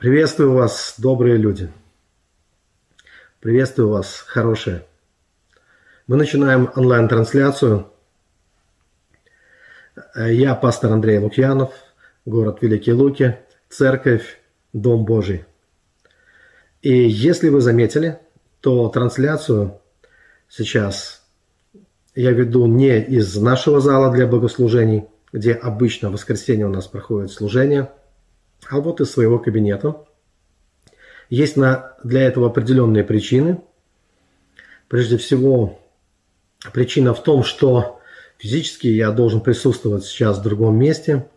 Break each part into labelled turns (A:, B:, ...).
A: Приветствую вас, добрые люди. Приветствую вас, хорошие. Мы начинаем онлайн-трансляцию. Я пастор Андрей Лукьянов, город Великие Луки, церковь, Дом Божий. И если вы заметили, то трансляцию сейчас я веду не из нашего зала для богослужений, где обычно в воскресенье у нас проходит служение – а вот из своего кабинета. Есть на, для этого определенные причины. Прежде всего, причина в том, что физически я должен присутствовать сейчас в другом месте.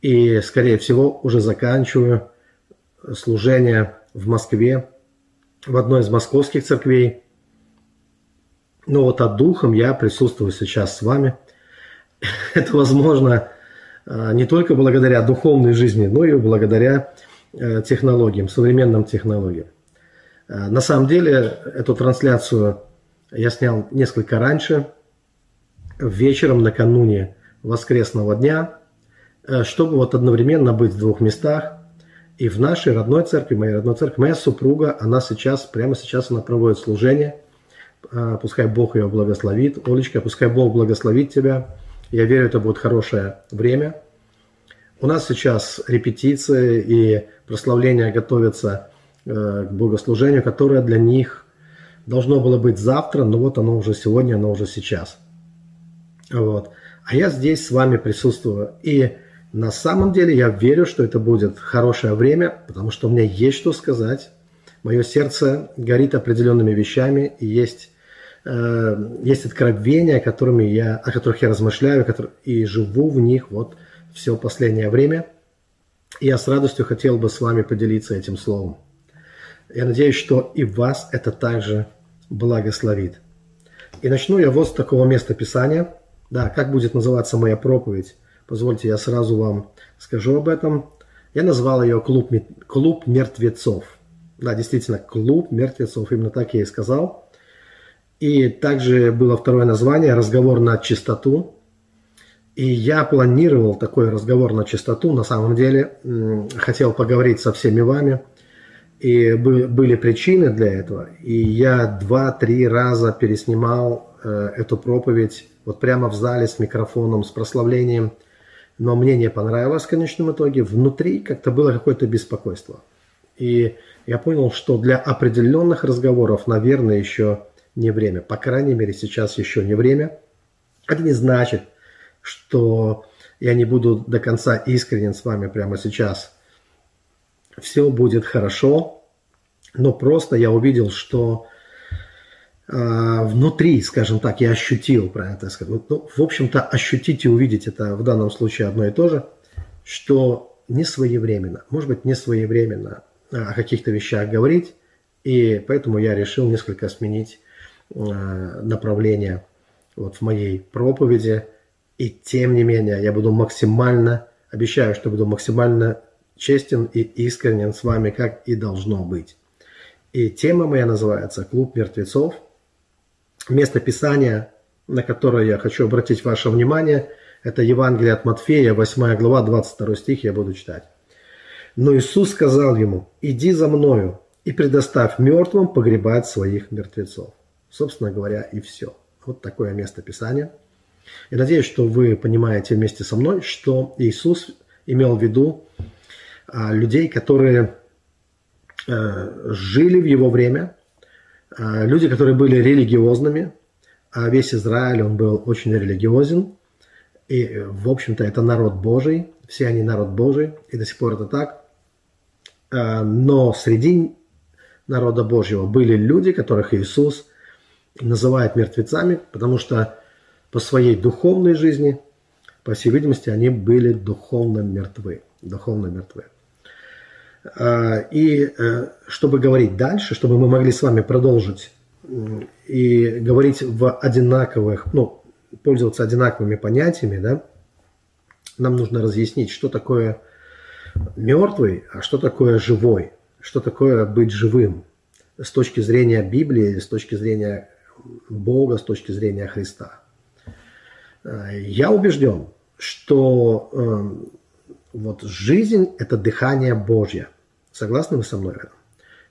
A: И, скорее всего, уже заканчиваю служение в Москве, в одной из московских церквей. Но вот от духом я присутствую сейчас с вами. Это возможно не только благодаря духовной жизни, но и благодаря э, технологиям, современным технологиям. А, на самом деле эту трансляцию я снял несколько раньше, вечером накануне воскресного дня, э, чтобы вот одновременно быть в двух местах. И в нашей родной церкви, моей родной церкви, моя супруга, она сейчас, прямо сейчас она проводит служение. Пускай Бог ее благословит. Олечка, пускай Бог благословит тебя я верю, это будет хорошее время. У нас сейчас репетиции и прославление готовятся э, к богослужению, которое для них должно было быть завтра, но вот оно уже сегодня, оно уже сейчас. Вот. А я здесь с вами присутствую. И на самом деле я верю, что это будет хорошее время, потому что у меня есть что сказать. Мое сердце горит определенными вещами, и есть Э, есть откровения, которыми я, о которых я размышляю и живу в них вот все последнее время. И я с радостью хотел бы с вами поделиться этим словом. Я надеюсь, что и вас это также благословит. И начну я вот с такого места Писания. Да, как будет называться моя проповедь? Позвольте, я сразу вам скажу об этом. Я назвал ее «Клуб, клуб мертвецов». Да, действительно, «Клуб мертвецов». Именно так я и сказал – и также было второе название «Разговор на чистоту». И я планировал такой разговор на чистоту. На самом деле хотел поговорить со всеми вами. И были причины для этого. И я два-три раза переснимал э, эту проповедь вот прямо в зале с микрофоном, с прославлением. Но мне не понравилось в конечном итоге. Внутри как-то было какое-то беспокойство. И я понял, что для определенных разговоров, наверное, еще не время. По крайней мере, сейчас еще не время. Это не значит, что я не буду до конца искренен с вами прямо сейчас. Все будет хорошо, но просто я увидел, что э, внутри, скажем так, я ощутил, правильно так сказать, ну, в общем-то, ощутить и увидеть это в данном случае одно и то же, что не своевременно, может быть, не своевременно о каких-то вещах говорить, и поэтому я решил несколько сменить Э, направления вот в моей проповеди. И тем не менее, я буду максимально, обещаю, что буду максимально честен и искренен с вами, как и должно быть. И тема моя называется «Клуб мертвецов». Место Писания, на которое я хочу обратить ваше внимание, это Евангелие от Матфея, 8 глава, 22 стих, я буду читать. Но Иисус сказал ему, иди за мною и предоставь мертвым погребать своих мертвецов. Собственно говоря, и все. Вот такое место Писания. И надеюсь, что вы понимаете вместе со мной, что Иисус имел в виду а, людей, которые а, жили в его время, а, люди, которые были религиозными, а весь Израиль, он был очень религиозен, и, в общем-то, это народ Божий, все они народ Божий, и до сих пор это так. А, но среди народа Божьего были люди, которых Иисус называет мертвецами, потому что по своей духовной жизни, по всей видимости, они были духовно мертвы. Духовно мертвы. А, и э, чтобы говорить дальше, чтобы мы могли с вами продолжить и говорить в одинаковых, ну, пользоваться одинаковыми понятиями, да, нам нужно разъяснить, что такое мертвый, а что такое живой, что такое быть живым с точки зрения Библии, с точки зрения Бога с точки зрения Христа. Э, я убежден, что э, вот жизнь – это дыхание Божье. Согласны вы со мной в этом?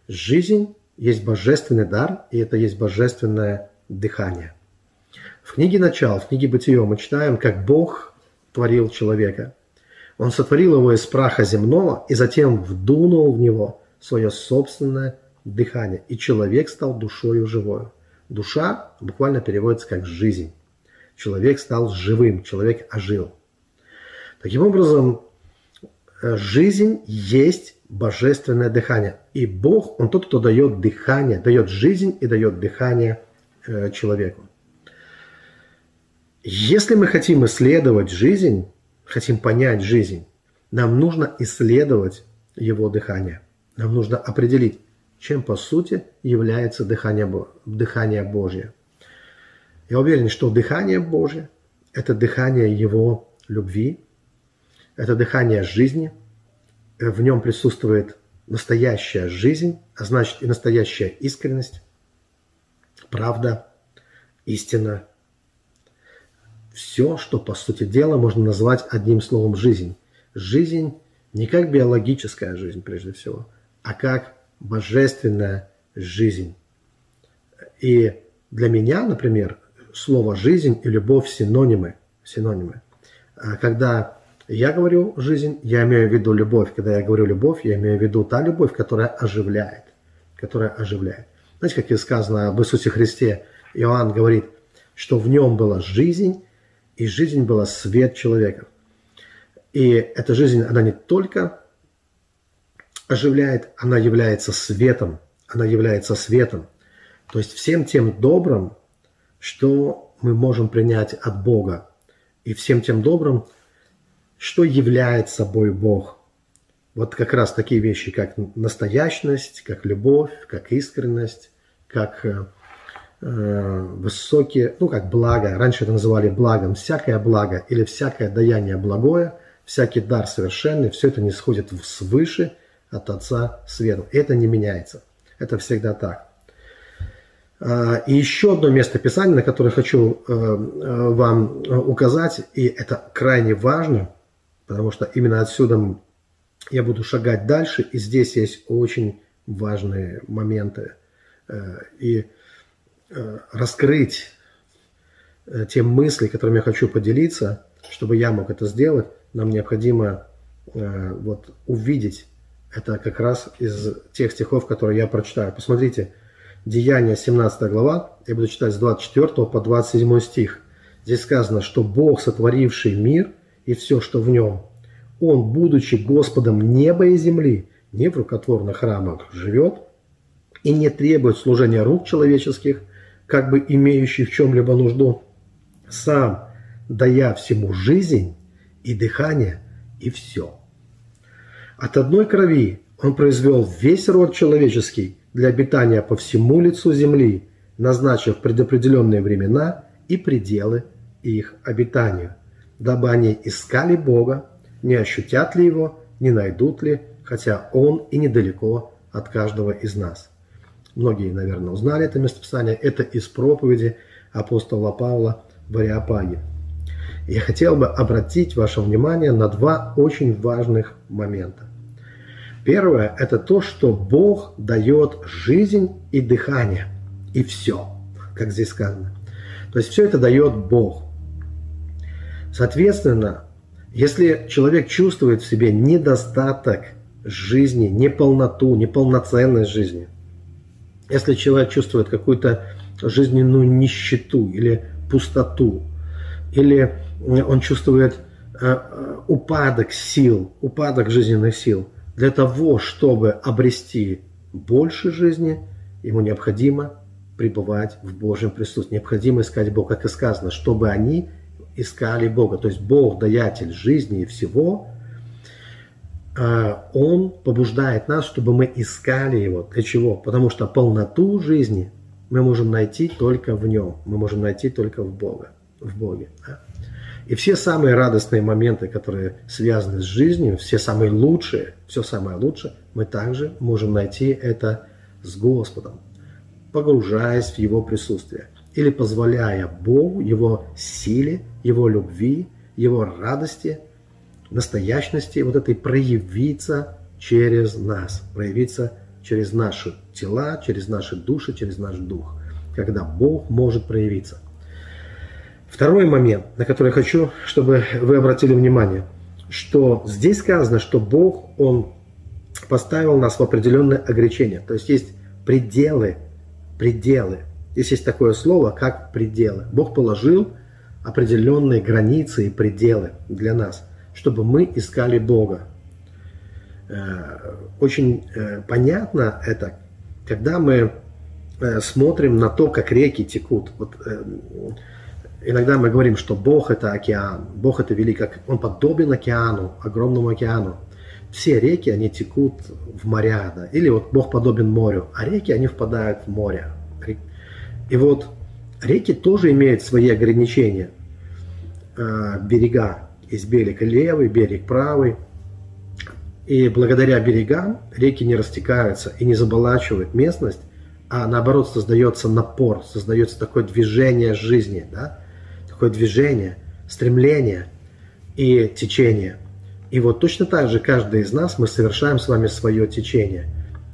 A: Жизнь есть божественный дар, и это есть божественное дыхание. В книге «Начало», в книге «Бытие» мы читаем, как Бог творил человека. Он сотворил его из праха земного и затем вдунул в него свое собственное дыхание, и человек стал душою живою. Душа буквально переводится как «жизнь». Человек стал живым, человек ожил. Таким образом, э, жизнь есть божественное дыхание. И Бог, Он тот, кто дает дыхание, дает жизнь и дает дыхание э, человеку. Если мы хотим исследовать жизнь, хотим понять жизнь, нам нужно исследовать его дыхание. Нам нужно определить, чем по сути является дыхание, дыхание Божье. Я уверен, что дыхание Божье – это дыхание Его любви, это дыхание жизни, в нем присутствует настоящая жизнь, а значит и настоящая искренность, правда, истина. Все, что по сути дела можно назвать одним словом жизнь. Жизнь не как биологическая жизнь прежде всего, а как божественная жизнь. И для меня, например, слово «жизнь» и «любовь» синонимы. синонимы. А когда я говорю «жизнь», я имею в виду любовь. Когда я говорю «любовь», я имею в виду та любовь, которая оживляет. Которая оживляет. Знаете, как и сказано об Иисусе Христе, Иоанн говорит, что в нем была жизнь, и жизнь была свет человека. И эта жизнь, она не только оживляет, она является светом. Она является светом. То есть всем тем добрым, что мы можем принять от Бога. И всем тем добрым, что является собой Бог. Вот как раз такие вещи, как настоящность, как любовь, как искренность, как э, э, высокие, ну как благо, раньше это называли благом, всякое благо или всякое даяние благое, всякий дар совершенный, все это не сходит свыше от Отца свету. Это не меняется. Это всегда так. А, и еще одно место Писания, на которое хочу э, э, вам указать, и это крайне важно, потому что именно отсюда я буду шагать дальше, и здесь есть очень важные моменты. Э, и раскрыть те мысли, которыми я хочу поделиться, чтобы я мог это сделать, нам необходимо вот увидеть это как раз из тех стихов, которые я прочитаю. Посмотрите, Деяния 17 глава, я буду читать с 24 по 27 стих. Здесь сказано, что Бог, сотворивший мир и все, что в нем, Он, будучи Господом неба и земли, не в рукотворных храмах живет и не требует служения рук человеческих, как бы имеющих в чем-либо нужду, сам, дая всему жизнь и дыхание, и все. От одной крови он произвел весь род человеческий для обитания по всему лицу земли, назначив предопределенные времена и пределы их обитанию, дабы они искали Бога, не ощутят ли Его, не найдут ли, хотя Он и недалеко от каждого из нас. Многие, наверное, узнали это местописание. Это из проповеди апостола Павла в Ариапаге. Я хотел бы обратить ваше внимание на два очень важных момента. Первое – это то, что Бог дает жизнь и дыхание. И все, как здесь сказано. То есть все это дает Бог. Соответственно, если человек чувствует в себе недостаток жизни, неполноту, неполноценность жизни, если человек чувствует какую-то жизненную нищету или пустоту, или он чувствует э, э, упадок сил, упадок жизненных сил – для того, чтобы обрести больше жизни, ему необходимо пребывать в Божьем присутствии. Необходимо искать Бога, как и сказано, чтобы они искали Бога. То есть Бог, даятель жизни и всего, а, Он побуждает нас, чтобы мы искали Его. Для чего? Потому что полноту жизни мы можем найти только в Нем. Мы можем найти только в Бога. В Боге. И все самые радостные моменты, которые связаны с жизнью, все самые лучшие, все самое лучшее, мы также можем найти это с Господом, погружаясь в Его присутствие или позволяя Богу, Его силе, Его любви, Его радости, настоящности, вот этой проявиться через нас, проявиться через наши тела, через наши души, через наш дух, когда Бог может проявиться. Второй момент, на который я хочу, чтобы вы обратили внимание, что здесь сказано, что Бог, Он поставил нас в определенное ограничение. То есть есть пределы, пределы. Здесь есть такое слово, как пределы. Бог положил определенные границы и пределы для нас, чтобы мы искали Бога. Э, очень э, понятно это, когда мы э, смотрим на то, как реки текут. Вот, иногда мы говорим, что Бог это океан, Бог это велик, Он подобен океану, огромному океану. Все реки, они текут в моря, да? или вот Бог подобен морю, а реки, они впадают в море. И вот реки тоже имеют свои ограничения. Берега, есть берег левый, берег правый – и благодаря берегам реки не растекаются и не заболачивают местность, а наоборот создается напор, создается такое движение жизни, да? Такое движение, стремление и течение. И вот точно так же каждый из нас, мы совершаем с вами свое течение.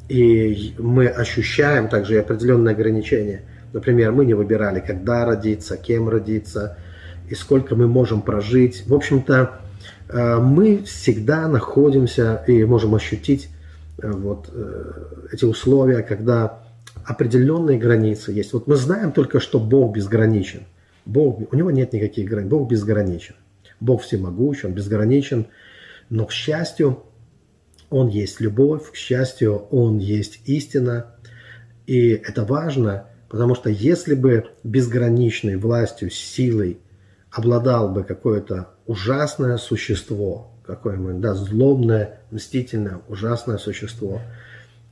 A: И мы ощущаем также и определенные ограничения. Например, мы не выбирали, когда родиться, кем родиться, и сколько мы можем прожить. В общем-то, Э, мы всегда находимся и можем ощутить э, вот э, эти условия, когда определенные границы есть. Вот мы знаем только, что Бог безграничен. Бог, у него нет никаких границ. Бог безграничен. Бог всемогущ, Он безграничен. Но, к счастью, Он есть любовь, к счастью, Он есть истина. И это важно, потому что если бы безграничной властью, силой обладал бы какое-то ужасное существо, какое-нибудь, да, злобное, мстительное, ужасное существо,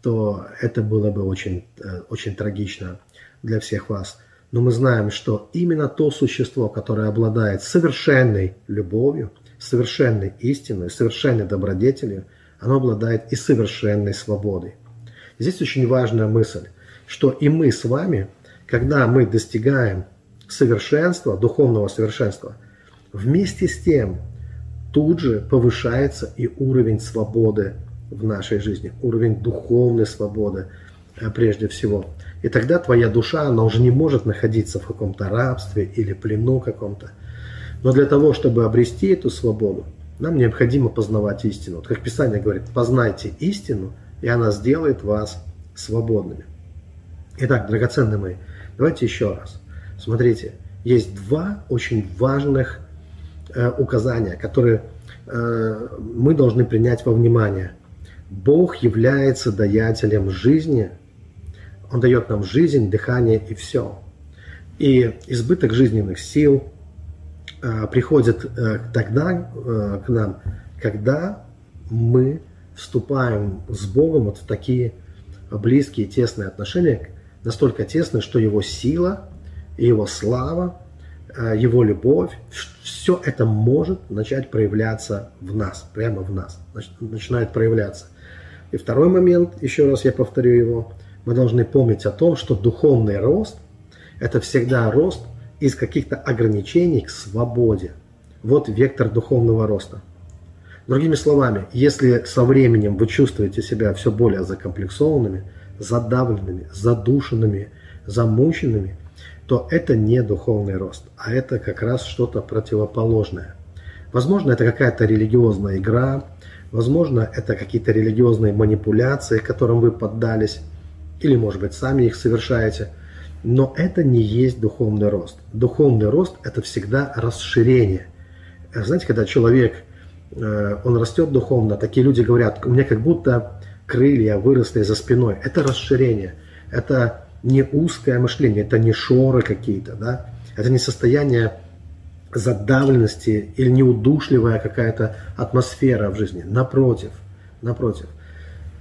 A: то это было бы очень, э, очень трагично для всех вас. Но мы знаем, что именно то существо, которое обладает совершенной любовью, совершенной истиной, совершенной добродетелью, оно обладает и совершенной свободой. Здесь очень важная мысль, что и мы с вами, когда мы достигаем совершенства, духовного совершенства, вместе с тем тут же повышается и уровень свободы в нашей жизни, уровень духовной свободы э, прежде всего. И тогда твоя душа, она уже не может находиться в каком-то рабстве или плену каком-то. Но для того, чтобы обрести эту свободу, нам необходимо познавать истину. Вот как Писание говорит, познайте истину, и она сделает вас свободными. Итак, драгоценные мои, давайте еще раз – Смотрите, есть два очень важных э, указания, которые э, мы должны принять во внимание. Бог является даятелем жизни. Он дает нам жизнь, дыхание и все. И избыток жизненных сил э, приходит э, тогда э, к нам, когда мы вступаем с Богом вот в такие близкие, тесные отношения, настолько тесные, что Его сила его слава, его любовь, все это может начать проявляться в нас, прямо в нас, начинает проявляться. И второй момент, еще раз я повторю его, мы должны помнить о том, что духовный рост – это всегда рост из каких-то ограничений к свободе. Вот вектор духовного роста. Другими словами, если со временем вы чувствуете себя все более закомплексованными, задавленными, задушенными, замученными – то это не духовный рост, а это как раз что-то противоположное. Возможно, это какая-то религиозная игра, возможно, это какие-то религиозные манипуляции, которым вы поддались, или, может быть, сами их совершаете. Но это не есть духовный рост. Духовный рост – это всегда расширение. Знаете, когда человек, э, он растет духовно, такие люди говорят, у меня как будто крылья выросли за спиной. Это расширение. Это не узкое мышление, это не шоры какие-то, да, это не состояние задавленности или неудушливая какая-то атмосфера в жизни. Напротив, напротив,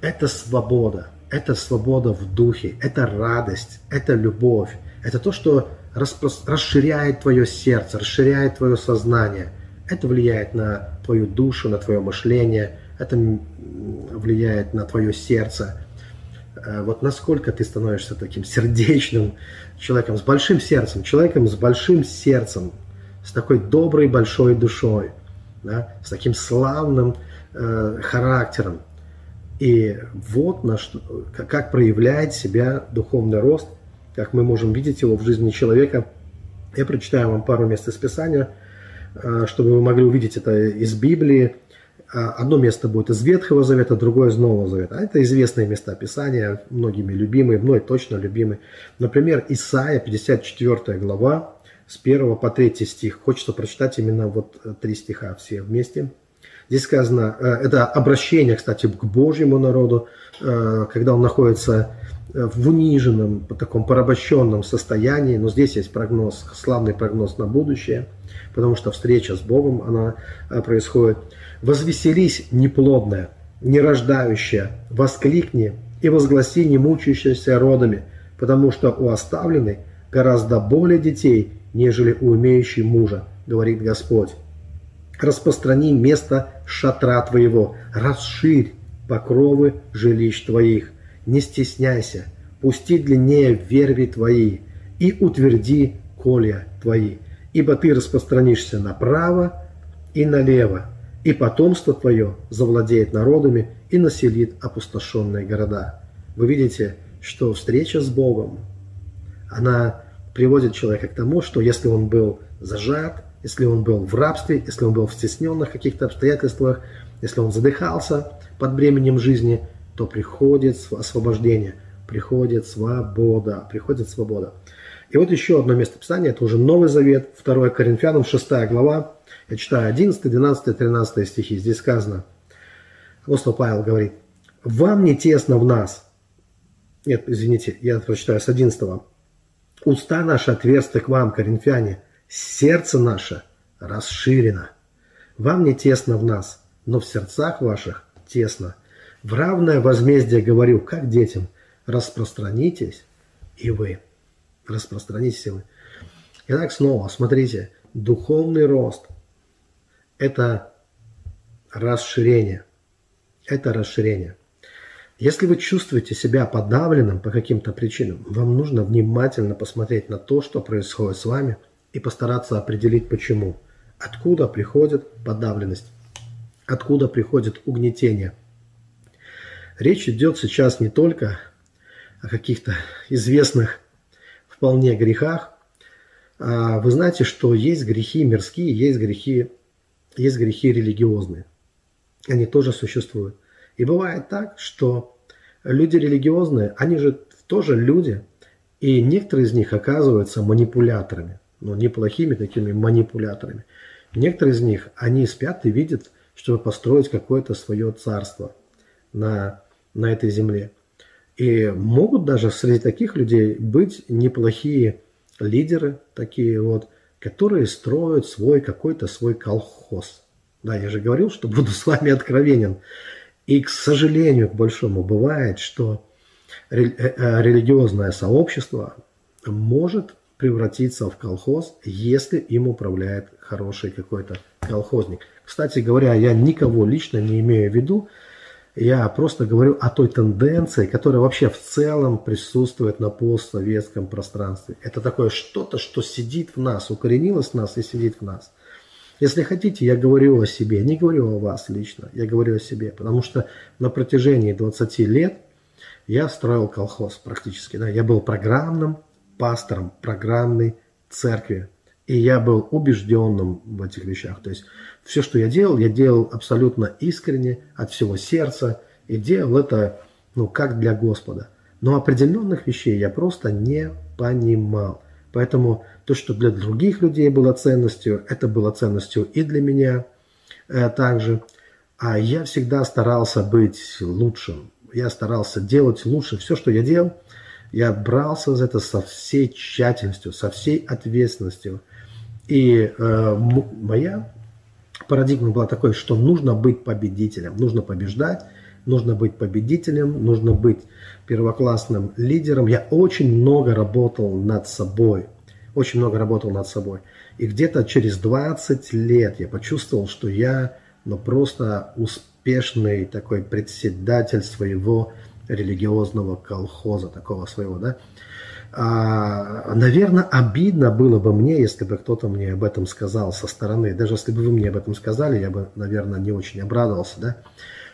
A: это свобода, это свобода в духе, это радость, это любовь, это то, что расширяет твое сердце, расширяет твое сознание. Это влияет на твою душу, на твое мышление, это влияет на твое сердце, Э, вот насколько ты становишься таким сердечным человеком, с большим сердцем, человеком с большим сердцем, с такой доброй большой душой, да, с таким славным э, характером. И вот на как проявляет себя духовный рост, как мы можем видеть его в жизни человека. Я прочитаю вам пару мест из Писания, а, чтобы вы могли увидеть это из Библии. А, одно место будет из Ветхого Завета, другое из Нового Завета. А это известные места Писания, многими любимые, мной точно любимые. Например, Исаия, 54 глава, с 1 по 3 стих. Хочется прочитать именно вот три стиха все вместе. Здесь сказано, э, это обращение, кстати, к Божьему народу, э, когда он находится э, в униженном, таком порабощенном состоянии. Но здесь есть прогноз, славный прогноз на будущее, потому что встреча с Богом, она происходит. «Возвеселись, неплодная, нерождающая, воскликни и возгласи не мучающаяся родами, потому что у оставленной гораздо более детей, нежели у имеющей мужа, говорит Господь распространи место шатра твоего, расширь покровы жилищ твоих, не стесняйся, пусти длиннее верви твои и утверди колья твои, ибо ты распространишься направо и налево, и потомство твое завладеет народами и населит опустошенные города. Вы видите, что встреча с Богом, она приводит человека к тому, что если он был зажат, если он был в рабстве, если он был в стесненных каких-то обстоятельствах, если он задыхался под бременем жизни, то приходит освобождение, приходит свобода, приходит свобода. И вот еще одно место Писания, это уже Новый Завет, 2 Коринфянам, 6 глава. Я читаю 11, 12, 13 стихи. Здесь сказано, апостол Павел говорит, «Вам не тесно в нас». Нет, извините, я прочитаю с 11. «Уста наши отверсты к вам, коринфяне, Сердце наше расширено. Вам не тесно в нас, но в сердцах ваших тесно. В равное возмездие говорю, как детям, распространитесь и вы. Распространитесь и вы. Итак, снова, смотрите, духовный рост – это расширение. Это расширение. Если вы чувствуете себя подавленным по каким-то причинам, вам нужно внимательно посмотреть на то, что происходит с вами – и постараться определить почему. Откуда приходит подавленность? Откуда приходит угнетение? Речь идет сейчас не только о каких-то известных вполне грехах. А вы знаете, что есть грехи мирские, есть грехи, есть грехи религиозные. Они тоже существуют. И бывает так, что люди религиозные, они же тоже люди, и некоторые из них оказываются манипуляторами но неплохими такими манипуляторами. Некоторые из них, они спят и видят, чтобы построить какое-то свое царство на, на этой земле. И могут даже среди таких людей быть неплохие лидеры, такие вот, которые строят свой какой-то свой колхоз. Да, я же говорил, что буду с вами откровенен. И, к сожалению, к большому, бывает, что э, э, религиозное сообщество может превратиться в колхоз, если им управляет хороший какой-то колхозник. Кстати говоря, я никого лично не имею в виду, я просто говорю о той тенденции, которая вообще в целом присутствует на постсоветском пространстве. Это такое что-то, что сидит в нас, укоренилось в нас и сидит в нас. Если хотите, я говорю о себе, не говорю о вас лично, я говорю о себе, потому что на протяжении 20 лет я строил колхоз практически. Да. Я был программным пастором программной церкви. И я был убежденным в этих вещах. То есть все, что я делал, я делал абсолютно искренне, от всего сердца. И делал это, ну, как для Господа. Но определенных вещей я просто не понимал. Поэтому то, что для других людей было ценностью, это было ценностью и для меня э, также. А я всегда старался быть лучшим. Я старался делать лучше все, что я делал. Я брался за это со всей тщательностью, со всей ответственностью. И э, моя парадигма была такой, что нужно быть победителем, нужно побеждать, нужно быть победителем, нужно быть первоклассным лидером. Я очень много работал над собой, очень много работал над собой. И где-то через 20 лет я почувствовал, что я ну, просто успешный такой председатель своего религиозного колхоза такого своего, да. А, наверное, обидно было бы мне, если бы кто-то мне об этом сказал со стороны. Даже если бы вы мне об этом сказали, я бы, наверное, не очень обрадовался, да.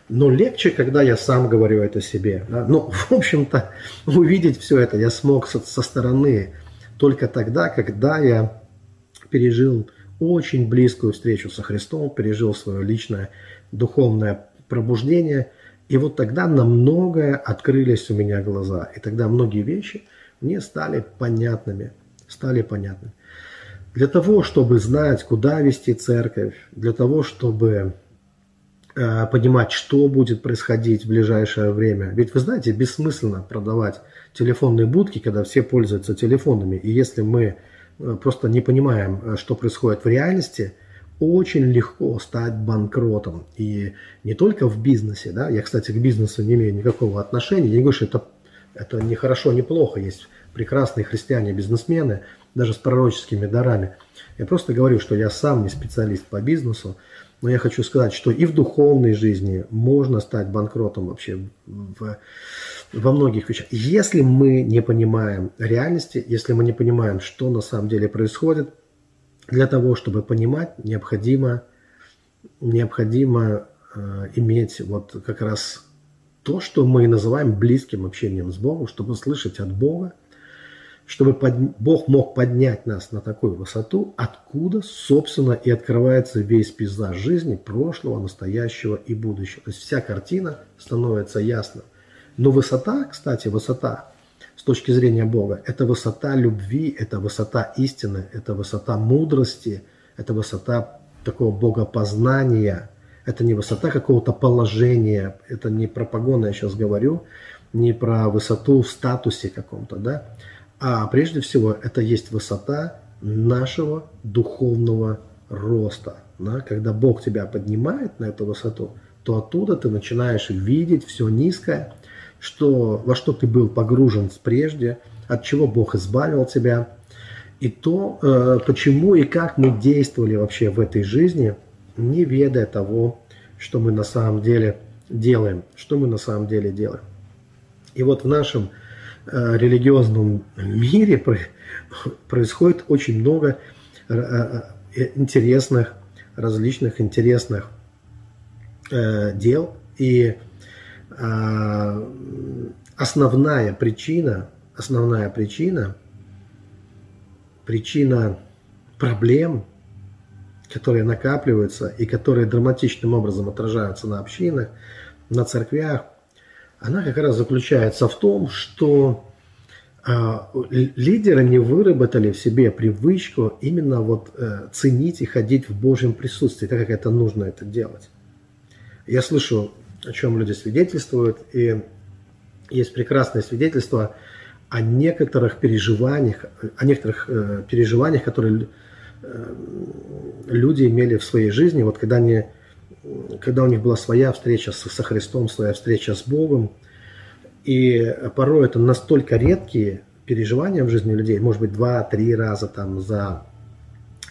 A: Но легче, когда я сам говорю это себе. Да? Ну, в общем-то, увидеть все это я смог со, со стороны только тогда, когда я пережил очень близкую встречу со Христом, пережил свое личное духовное пробуждение. И вот тогда на многое открылись у меня глаза. И тогда многие вещи мне стали понятными. Стали понятными. Для того, чтобы знать, куда вести церковь, для того, чтобы э, понимать, что будет происходить в ближайшее время. Ведь вы знаете, бессмысленно продавать телефонные будки, когда все пользуются телефонами. И если мы э, просто не понимаем, э, что происходит в реальности, очень легко стать банкротом. И не только в бизнесе. Да? Я, кстати, к бизнесу не имею никакого отношения. Я не говорю, что это, это не хорошо, не плохо. Есть прекрасные христиане-бизнесмены, даже с пророческими дарами. Я просто говорю, что я сам не специалист по бизнесу, но я хочу сказать, что и в духовной жизни можно стать банкротом вообще в, во многих вещах. Если мы не понимаем реальности, если мы не понимаем, что на самом деле происходит, для того, чтобы понимать, необходимо, необходимо э, иметь вот как раз то, что мы называем близким общением с Богом, чтобы слышать от Бога, чтобы под, Бог мог поднять нас на такую высоту, откуда, собственно, и открывается весь пейзаж жизни прошлого, настоящего и будущего. То есть вся картина становится ясна. Но высота, кстати, высота с точки зрения Бога, это высота любви, это высота истины, это высота мудрости, это высота такого богопознания, это не высота какого-то положения, это не про погоны я сейчас говорю, не про высоту в статусе каком-то, да, а прежде всего, это есть высота нашего духовного роста. Да? Когда Бог тебя поднимает на эту высоту, то оттуда ты начинаешь видеть все низкое, что, во что ты был погружен прежде, от чего Бог избавил тебя, и то, э, почему и как мы действовали вообще в этой жизни, не ведая того, что мы на самом деле делаем, что мы на самом деле делаем. И вот в нашем Э, религиозном мире происходит очень много э, э, интересных, различных интересных дел. И основная причина, основная причина, причина проблем, которые накапливаются и которые драматичным образом отражаются на общинах, на церквях, она как раз заключается в том, что а, лидеры не выработали в себе привычку именно вот э, ценить и ходить в Божьем присутствии, так как это нужно это делать. Я слышу, о чем люди свидетельствуют, и есть прекрасное свидетельство о некоторых переживаниях, о некоторых э, переживаниях, которые э, люди имели в своей жизни, вот когда они когда у них была своя встреча со, со Христом, своя встреча с Богом. И порой это настолько редкие переживания в жизни людей, может быть, два-три раза там за,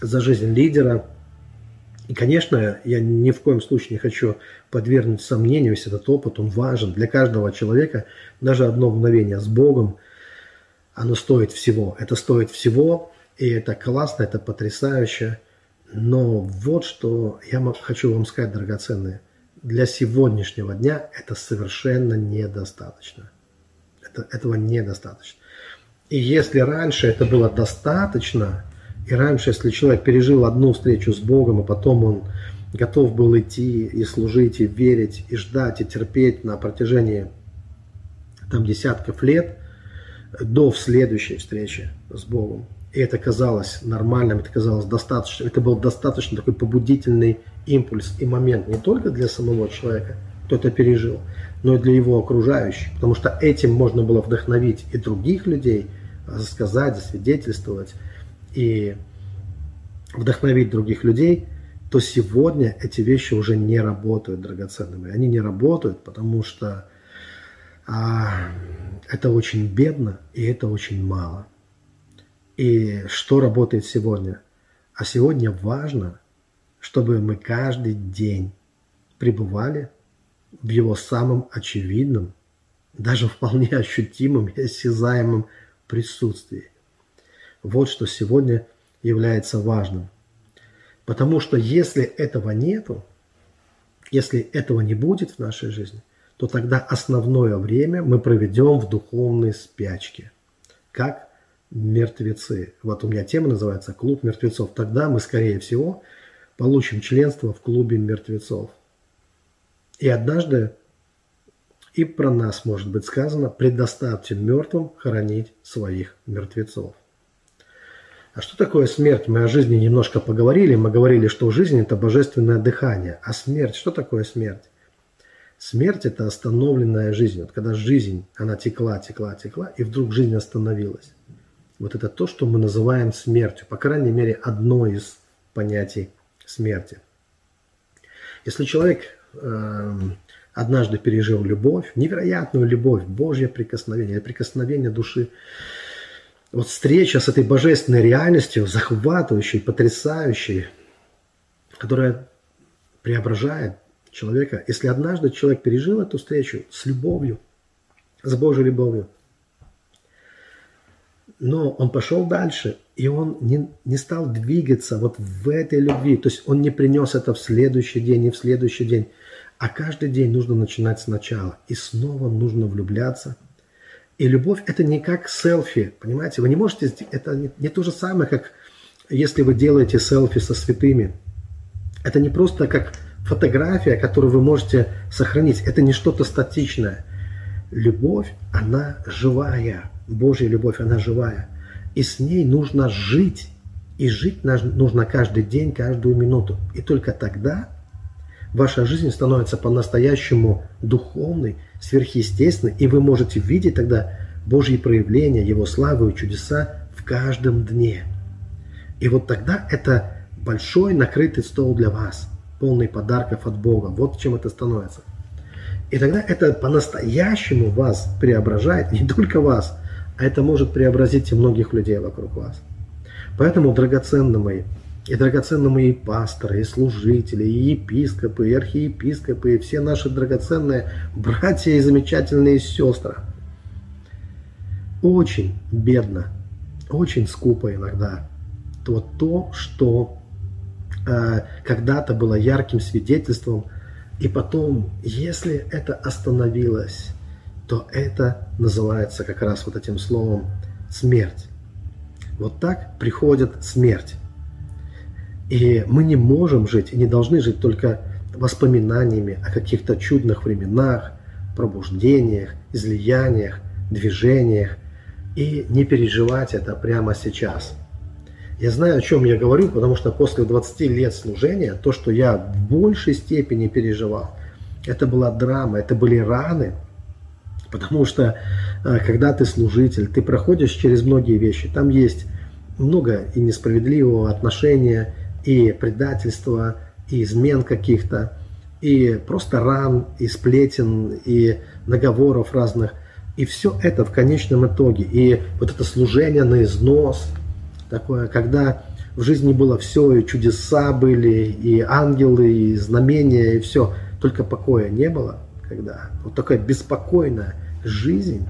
A: за жизнь лидера. И, конечно, я ни в коем случае не хочу подвергнуть сомнению весь этот опыт, он важен для каждого человека. Даже одно мгновение с Богом, оно стоит всего. Это стоит всего, и это классно, это потрясающе. Но вот что я хочу вам сказать, драгоценные. Для сегодняшнего дня это совершенно недостаточно. Это, этого недостаточно. И если раньше это было достаточно, и раньше, если человек пережил одну встречу с Богом, и потом он готов был идти и служить, и верить, и ждать, и терпеть на протяжении там, десятков лет до следующей встречи с Богом, и это казалось нормальным, это казалось достаточно. Это был достаточно такой побудительный импульс и момент не только для самого человека, кто это пережил, но и для его окружающих. Потому что этим можно было вдохновить и других людей, сказать, засвидетельствовать и вдохновить других людей, то сегодня эти вещи уже не работают драгоценными. Они не работают, потому что а, это очень бедно и это очень мало и что работает сегодня. А сегодня важно, чтобы мы каждый день пребывали в его самом очевидном, даже вполне ощутимом и осязаемом присутствии. Вот что сегодня является важным. Потому что если этого нету, Если этого не будет в нашей жизни, то тогда основное время мы проведем в духовной спячке, как мертвецы. Вот у меня тема называется «Клуб мертвецов». Тогда мы, скорее всего, получим членство в клубе мертвецов. И однажды и про нас может быть сказано «предоставьте мертвым хоронить своих мертвецов». А что такое смерть? Мы о жизни немножко поговорили. Мы говорили, что жизнь – это божественное дыхание. А смерть? Что такое смерть? Смерть – это остановленная жизнь. Вот когда жизнь, она текла, текла, текла, и вдруг жизнь остановилась. Вот это то, что мы называем смертью. По крайней мере, одно из понятий смерти. Если человек э, однажды пережил любовь, невероятную любовь, Божье прикосновение, прикосновение души, вот встреча с этой божественной реальностью, захватывающей, потрясающей, которая преображает человека. Если однажды человек пережил эту встречу с любовью, с Божьей любовью, но он пошел дальше, и он не, не стал двигаться вот в этой любви. То есть он не принес это в следующий день и в следующий день. А каждый день нужно начинать сначала. И снова нужно влюбляться. И любовь это не как селфи, понимаете? Вы не можете, это не, то же самое, как если вы делаете селфи со святыми. Это не просто как фотография, которую вы можете сохранить. Это не что-то статичное. Любовь, она живая. Божья любовь, она живая. И с ней нужно жить. И жить нужно каждый день, каждую минуту. И только тогда ваша жизнь становится по-настоящему духовной, сверхъестественной, и вы можете видеть тогда Божьи проявления, Его славы и чудеса в каждом дне. И вот тогда это большой накрытый стол для вас – полный подарков от Бога. Вот чем это становится. И тогда это по-настоящему вас преображает, не только вас, а это может преобразить и многих людей вокруг вас. Поэтому, драгоценные мои, и драгоценные мои пасторы, и служители, и епископы, и архиепископы, и все наши драгоценные братья и замечательные сестры. Очень бедно, очень скупо иногда то, то что Э, когда-то было ярким свидетельством, и потом, если это остановилось, то это называется как раз вот этим словом смерть. Вот так приходит смерть. И мы не можем жить не должны жить только воспоминаниями о каких-то чудных временах, пробуждениях, излияниях, движениях. И не переживать это прямо сейчас – я знаю, о чем я говорю, потому что после 20 лет служения, то, что я в большей степени переживал, это была драма, это были раны, потому что э, когда ты служитель, ты проходишь через многие вещи, там есть много и несправедливого отношения, и предательства, и измен каких-то, и просто ран, и сплетен, и наговоров разных. И все это в конечном итоге. И вот это служение на износ – такое, когда в жизни было все, и чудеса были, и ангелы, и знамения, и все, только покоя не было, когда вот такая беспокойная жизнь,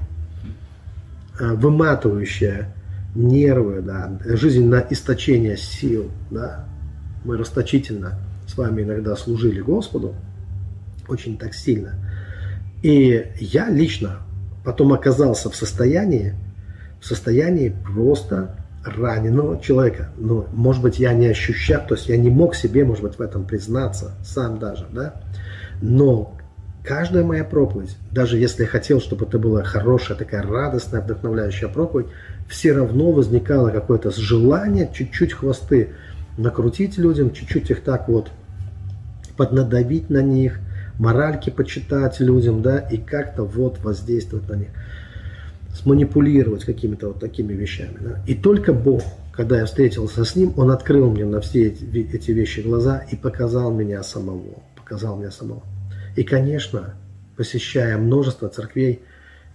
A: э, выматывающая нервы, да, жизнь на источение сил, да, мы расточительно с вами иногда служили Господу, очень так сильно. И я лично потом оказался в состоянии, в состоянии просто раненого человека. Но, может быть, я не ощущал, то есть я не мог себе, может быть, в этом признаться, сам даже, да. Но каждая моя проповедь, даже если я хотел, чтобы это была хорошая, такая радостная, вдохновляющая проповедь, все равно возникало какое-то желание чуть-чуть хвосты накрутить людям, чуть-чуть их так вот поднадавить на них, моральки почитать людям, да, и как-то вот воздействовать на них сманипулировать какими-то вот такими вещами. Да? И только Бог, когда я встретился с Ним, Он открыл мне на все эти вещи глаза и показал меня самого. Показал меня самого. И, конечно, посещая множество церквей,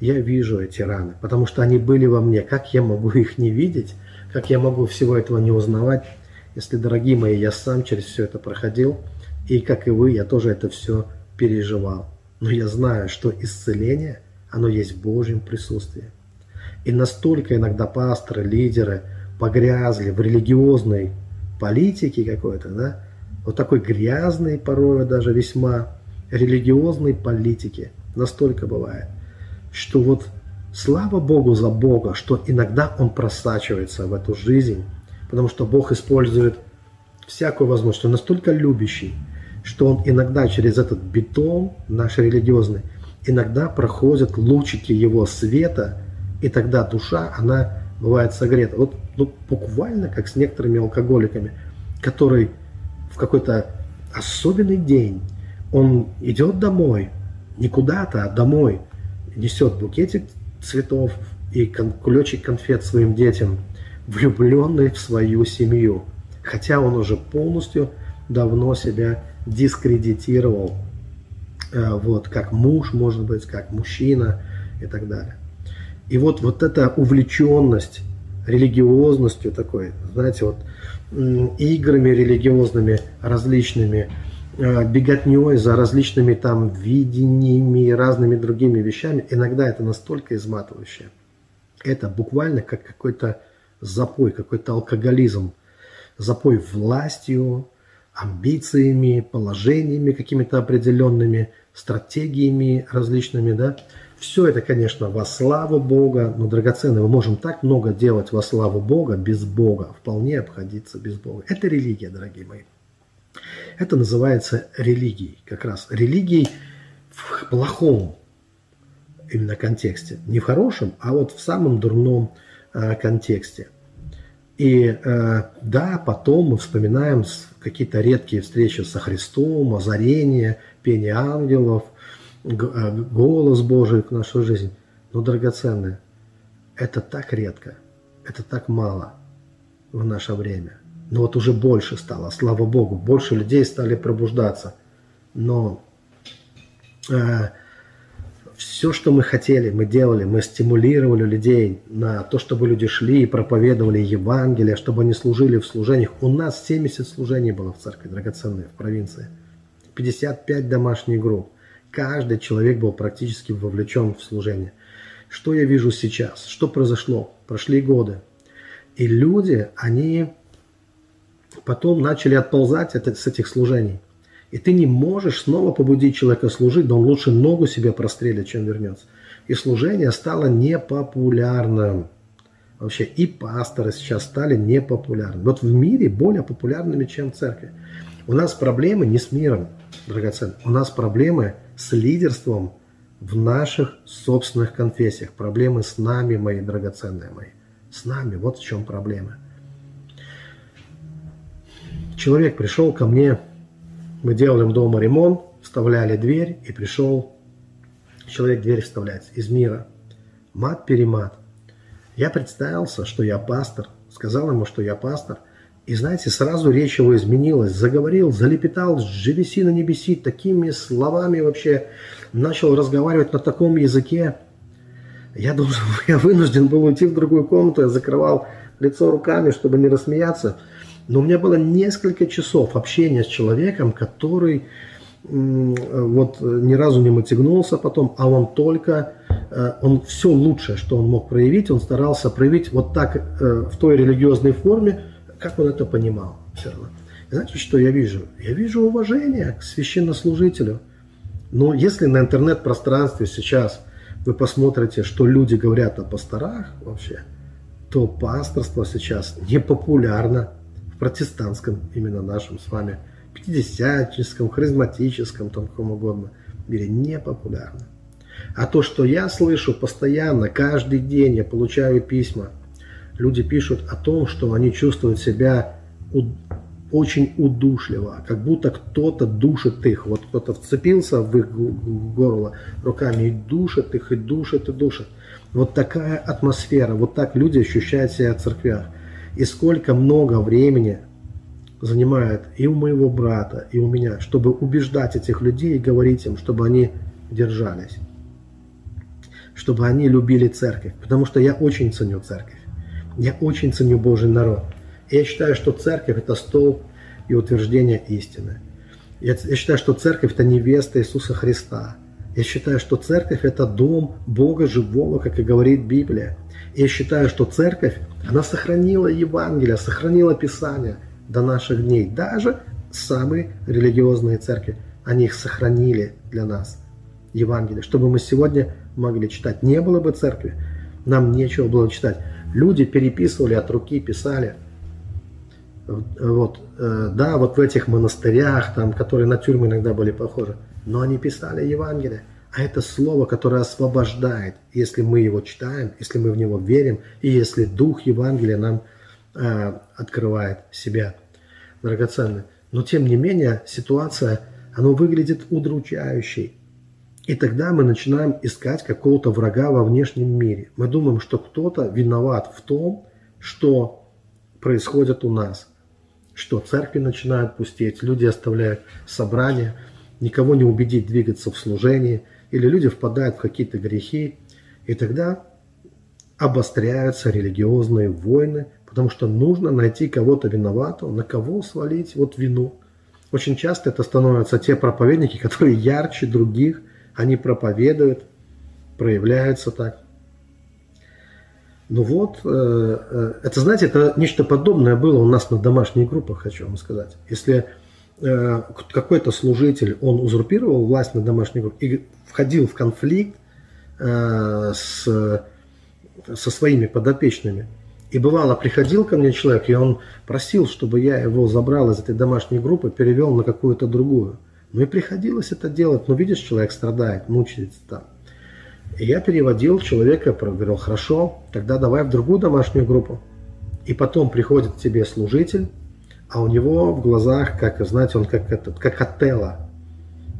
A: я вижу эти раны, потому что они были во мне. Как я могу их не видеть? Как я могу всего этого не узнавать, если, дорогие мои, я сам через все это проходил, и, как и вы, я тоже это все переживал. Но я знаю, что исцеление – оно есть в Божьем присутствии. И настолько иногда пасторы, лидеры погрязли в религиозной политике какой-то, да, вот такой грязной, порой даже весьма религиозной политики. Настолько бывает, что вот слава Богу за Бога, что иногда Он просачивается в эту жизнь, потому что Бог использует всякую возможность, Он настолько любящий, что Он иногда через этот бетон наш религиозный, иногда проходят лучики Его света, и тогда душа, она бывает согрета. Вот ну, буквально как с некоторыми алкоголиками, который в какой-то особенный день он идет домой, не куда-то, а домой, несет букетик цветов и кулечек конфет своим детям, влюбленный в свою семью. Хотя он уже полностью давно себя дискредитировал, э, вот, как муж, может быть, как мужчина и так далее. И вот, вот эта увлеченность религиозностью такой, знаете, вот играми религиозными различными, э, беготней за различными там видениями и разными другими вещами, иногда это настолько изматывающее. Это буквально как какой-то запой, какой-то алкоголизм. Запой властью, амбициями, положениями какими-то определенными, стратегиями различными, да. Все это, конечно, во славу Бога, но драгоценно, мы можем так много делать во славу Бога без Бога, вполне обходиться без Бога. Это религия, дорогие мои. Это называется религией, как раз религией в плохом именно контексте. Не в хорошем, а вот в самом дурном э, контексте. И э, да, потом мы вспоминаем какие-то редкие встречи со Христом, озарение, пение ангелов, а, голос Божий в нашу жизнь. Но, драгоценное, это так редко, это так мало в наше время. Но вот уже больше стало, слава Богу, больше людей стали пробуждаться. Но э, все, что мы хотели, мы делали, мы стимулировали людей на то, чтобы люди шли и проповедовали Евангелие, чтобы они служили в служениях. У нас 70 служений было в церкви, драгоценные, в провинции. 55 домашних групп. Каждый человек был практически вовлечен в служение. Что я вижу сейчас? Что произошло? Прошли годы. И люди, они потом начали отползать с этих служений. И ты не можешь снова побудить человека служить, да он лучше ногу себе прострелит, чем вернется. И служение стало непопулярным. Вообще и пасторы сейчас стали непопулярными. Вот в мире более популярными, чем церкви. У нас проблемы не с миром, драгоценный. У нас проблемы с лидерством в наших собственных конфессиях. Проблемы с нами, мои драгоценные мои. С нами. Вот в чем проблема. Человек пришел ко мне, мы делали дома ремонт, вставляли дверь, и пришел человек дверь вставлять из мира. Мат-перемат. Я представился, что я пастор, сказал ему, что я пастор – и знаете, сразу речь его изменилась, заговорил, залепетал, живеси на небеси, такими словами вообще начал разговаривать на таком языке. Я должен, я вынужден был уйти в другую комнату, я закрывал лицо руками, чтобы не рассмеяться. Но у меня было несколько часов общения с человеком, который вот ни разу не мотягнулся потом, а он только, э, он все лучшее, что он мог проявить, он старался проявить вот так э, в той религиозной форме, как он это понимал все равно. знаете, что я вижу? Я вижу уважение к священнослужителю. Но если на интернет-пространстве сейчас вы посмотрите, что люди говорят о пасторах вообще, то пасторство сейчас не популярно в протестантском, именно нашем с вами, пятидесятническом, харизматическом, там каком угодно мире, не популярно. А то, что я слышу постоянно, каждый день я получаю письма – люди пишут о том, что они чувствуют себя очень удушливо, как будто кто-то душит их. Вот кто-то вцепился в их горло руками и душит их, и душит, и душит. Вот такая атмосфера, вот так люди ощущают себя в церквях. И сколько много времени занимает и у моего брата, и у меня, чтобы убеждать этих людей и говорить им, чтобы они держались, чтобы они любили церковь. Потому что я очень ценю церковь. Я очень ценю Божий народ. я считаю, что церковь – это столб и утверждение истины. Я, я считаю, что церковь – это невеста Иисуса Христа. Я считаю, что церковь – это дом Бога живого, как и говорит Библия. Я считаю, что церковь, она сохранила Евангелие, сохранила Писание до наших дней. Даже самые религиозные церкви. Они их сохранили для нас, Евангелие, чтобы мы сегодня могли читать. Не было бы церкви, нам нечего было читать. Люди переписывали от руки, писали. Вот, э, да, вот в этих монастырях, там, которые на тюрьмы иногда были похожи, но они писали Евангелие. А это слово, которое освобождает, если мы его читаем, если мы в него верим, и если Дух Евангелия нам э, открывает себя драгоценный. Но тем не менее ситуация, она выглядит удручающей. И тогда мы начинаем искать какого-то врага во внешнем мире. Мы думаем, что кто-то виноват в том, что происходит у нас. Что церкви начинают пустеть, люди оставляют собрания, никого не убедить двигаться в служении, или люди впадают в какие-то грехи. И тогда обостряются религиозные войны, потому что нужно найти кого-то виноватого, на кого свалить вот вину. Очень часто это становятся те проповедники, которые ярче других, они проповедуют, проявляются так. Ну вот, э, э, это, знаете, это нечто подобное было у нас на домашних группах, хочу вам сказать. Если какой-то служитель, он узурпировал власть на домашней группе и входил в конфликт с, со своими подопечными – и бывало, приходил ко мне человек, и он просил, чтобы я его забрал из этой домашней группы, перевел на какую-то другую. Ну и приходилось это делать. Ну, видишь, человек страдает, мучается там. И я переводил человека, говорил, хорошо, тогда давай в другую домашнюю группу. И потом приходит к тебе служитель, а у него в глазах, как, знаете, он как, этот, как отела.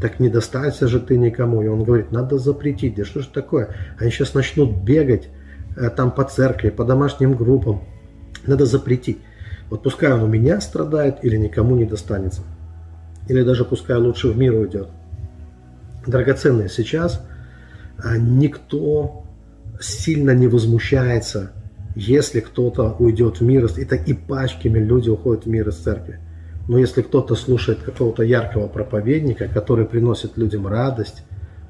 A: Так не достался же ты никому. И он говорит, надо запретить. Да что же такое? Они сейчас начнут бегать Э, там по церкви, по домашним группам. Надо запретить. Вот пускай он у меня страдает или никому не достанется. Или даже пускай лучше в мир уйдет. Драгоценные сейчас а, никто сильно не возмущается, если кто-то уйдет в мир, так, и пачками люди уходят в мир из церкви. Но если кто-то слушает какого-то яркого проповедника, который приносит людям радость,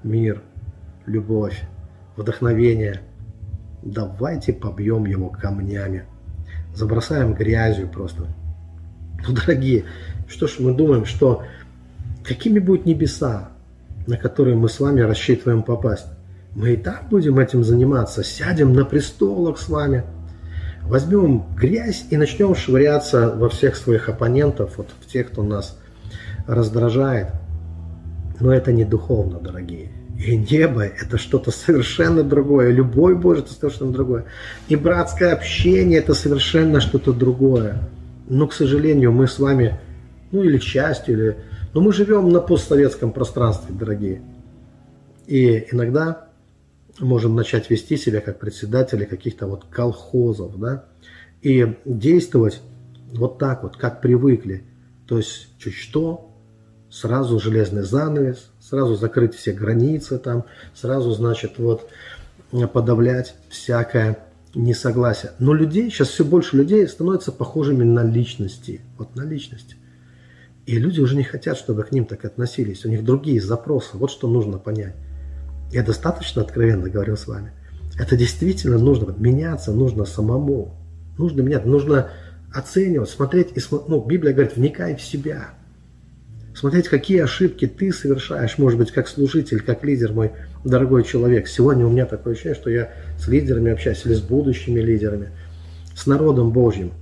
A: мир, любовь, вдохновение – давайте побьем его камнями. Забросаем грязью просто. Ну, дорогие, что ж мы думаем, что какими будут небеса, на которые мы с вами рассчитываем попасть? Мы и так будем этим заниматься, сядем на престолах с вами, возьмем грязь и начнем швыряться во всех своих оппонентов, вот в тех, кто нас раздражает. Но это не духовно, дорогие. И небо – это что-то совершенно другое. Любой Божий – это совершенно другое. И братское общение – это совершенно что-то другое. Но, к сожалению, мы с вами, ну или к счастью, или... но мы живем на постсоветском пространстве, дорогие. И иногда можем начать вести себя как председатели каких-то вот колхозов, да, и действовать вот так вот, как привыкли. То есть чуть что, сразу железный занавес, сразу закрыть все границы там, сразу, значит, вот подавлять всякое несогласие. Но людей, сейчас все больше людей становятся похожими на личности. Вот на личности. И люди уже не хотят, чтобы к ним так относились. У них другие запросы. Вот что нужно понять. Я достаточно откровенно говорил с вами. Это действительно нужно. Меняться нужно самому. Нужно менять. Нужно оценивать, смотреть. И, ну, Библия говорит, вникай в себя смотреть, какие ошибки ты совершаешь, может быть, как служитель, как лидер, мой дорогой человек. Сегодня у меня такое ощущение, что я с лидерами общаюсь или с будущими лидерами, с народом Божьим.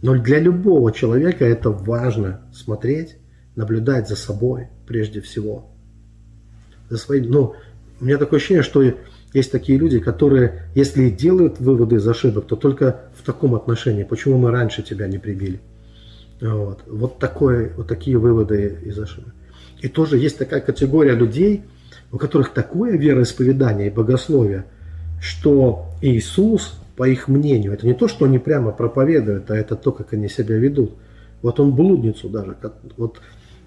A: Но для любого человека это важно смотреть, наблюдать за собой прежде всего. За своим, ну, у меня такое ощущение, что есть такие люди, которые, если делают выводы из ошибок, то только в таком отношении. Почему мы раньше тебя не прибили? Вот, вот, такое, вот такие выводы из ошибок. И тоже есть такая категория людей, у которых такое вероисповедание и богословие, что Иисус, по их мнению, это не то, что они прямо проповедуют, а это то, как они себя ведут. Вот он блудницу даже, вот,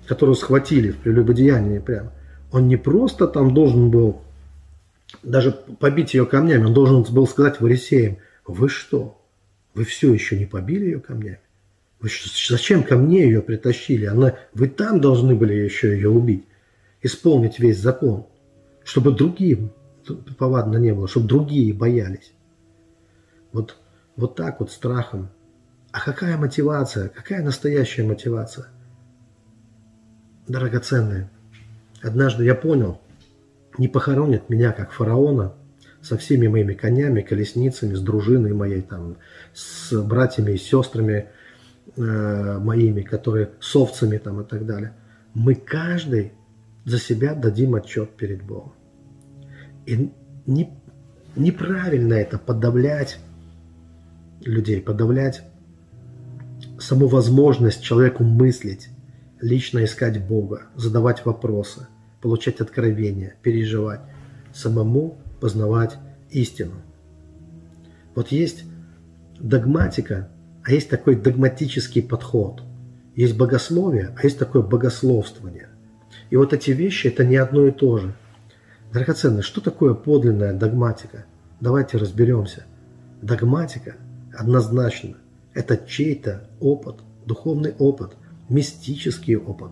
A: которую схватили в прелюбодеянии прямо. Он не просто там должен был даже побить ее камнями, он должен был сказать фарисеям, вы что, вы все еще не побили ее камнями? Вы зачем ко мне ее притащили? Она, вы там должны были еще ее убить, исполнить весь закон, чтобы другим повадно не было, чтобы другие боялись. Вот, вот так вот страхом. А какая мотивация? Какая настоящая мотивация? драгоценные, однажды я понял, не похоронят меня как фараона со всеми моими конями, колесницами, с дружиной моей, там, с братьями и сестрами э, моими, которые с овцами там и так далее. Мы каждый за себя дадим отчет перед Богом. И не, неправильно это подавлять людей, подавлять саму возможность человеку мыслить, лично искать Бога, задавать вопросы, получать откровения, переживать, самому познавать истину. Вот есть догматика, а есть такой догматический подход. Есть богословие, а есть такое богословствование. И вот эти вещи – это не одно и то же. Драгоценные, что такое подлинная догматика? Давайте разберемся. Догматика однозначно – это чей-то опыт, духовный опыт, мистический опыт,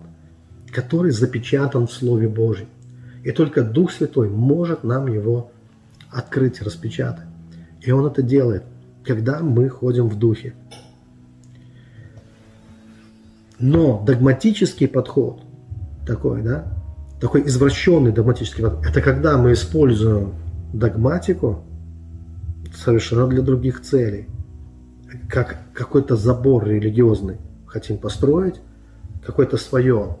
A: который запечатан в Слове Божьем. И только Дух Святой может нам его открыть, распечатать. И Он это делает, когда мы ходим в Духе. Но догматический подход такой, да, такой извращенный догматический подход, это когда мы используем догматику совершенно для других целей, как какой-то забор религиозный хотим построить, какое-то свое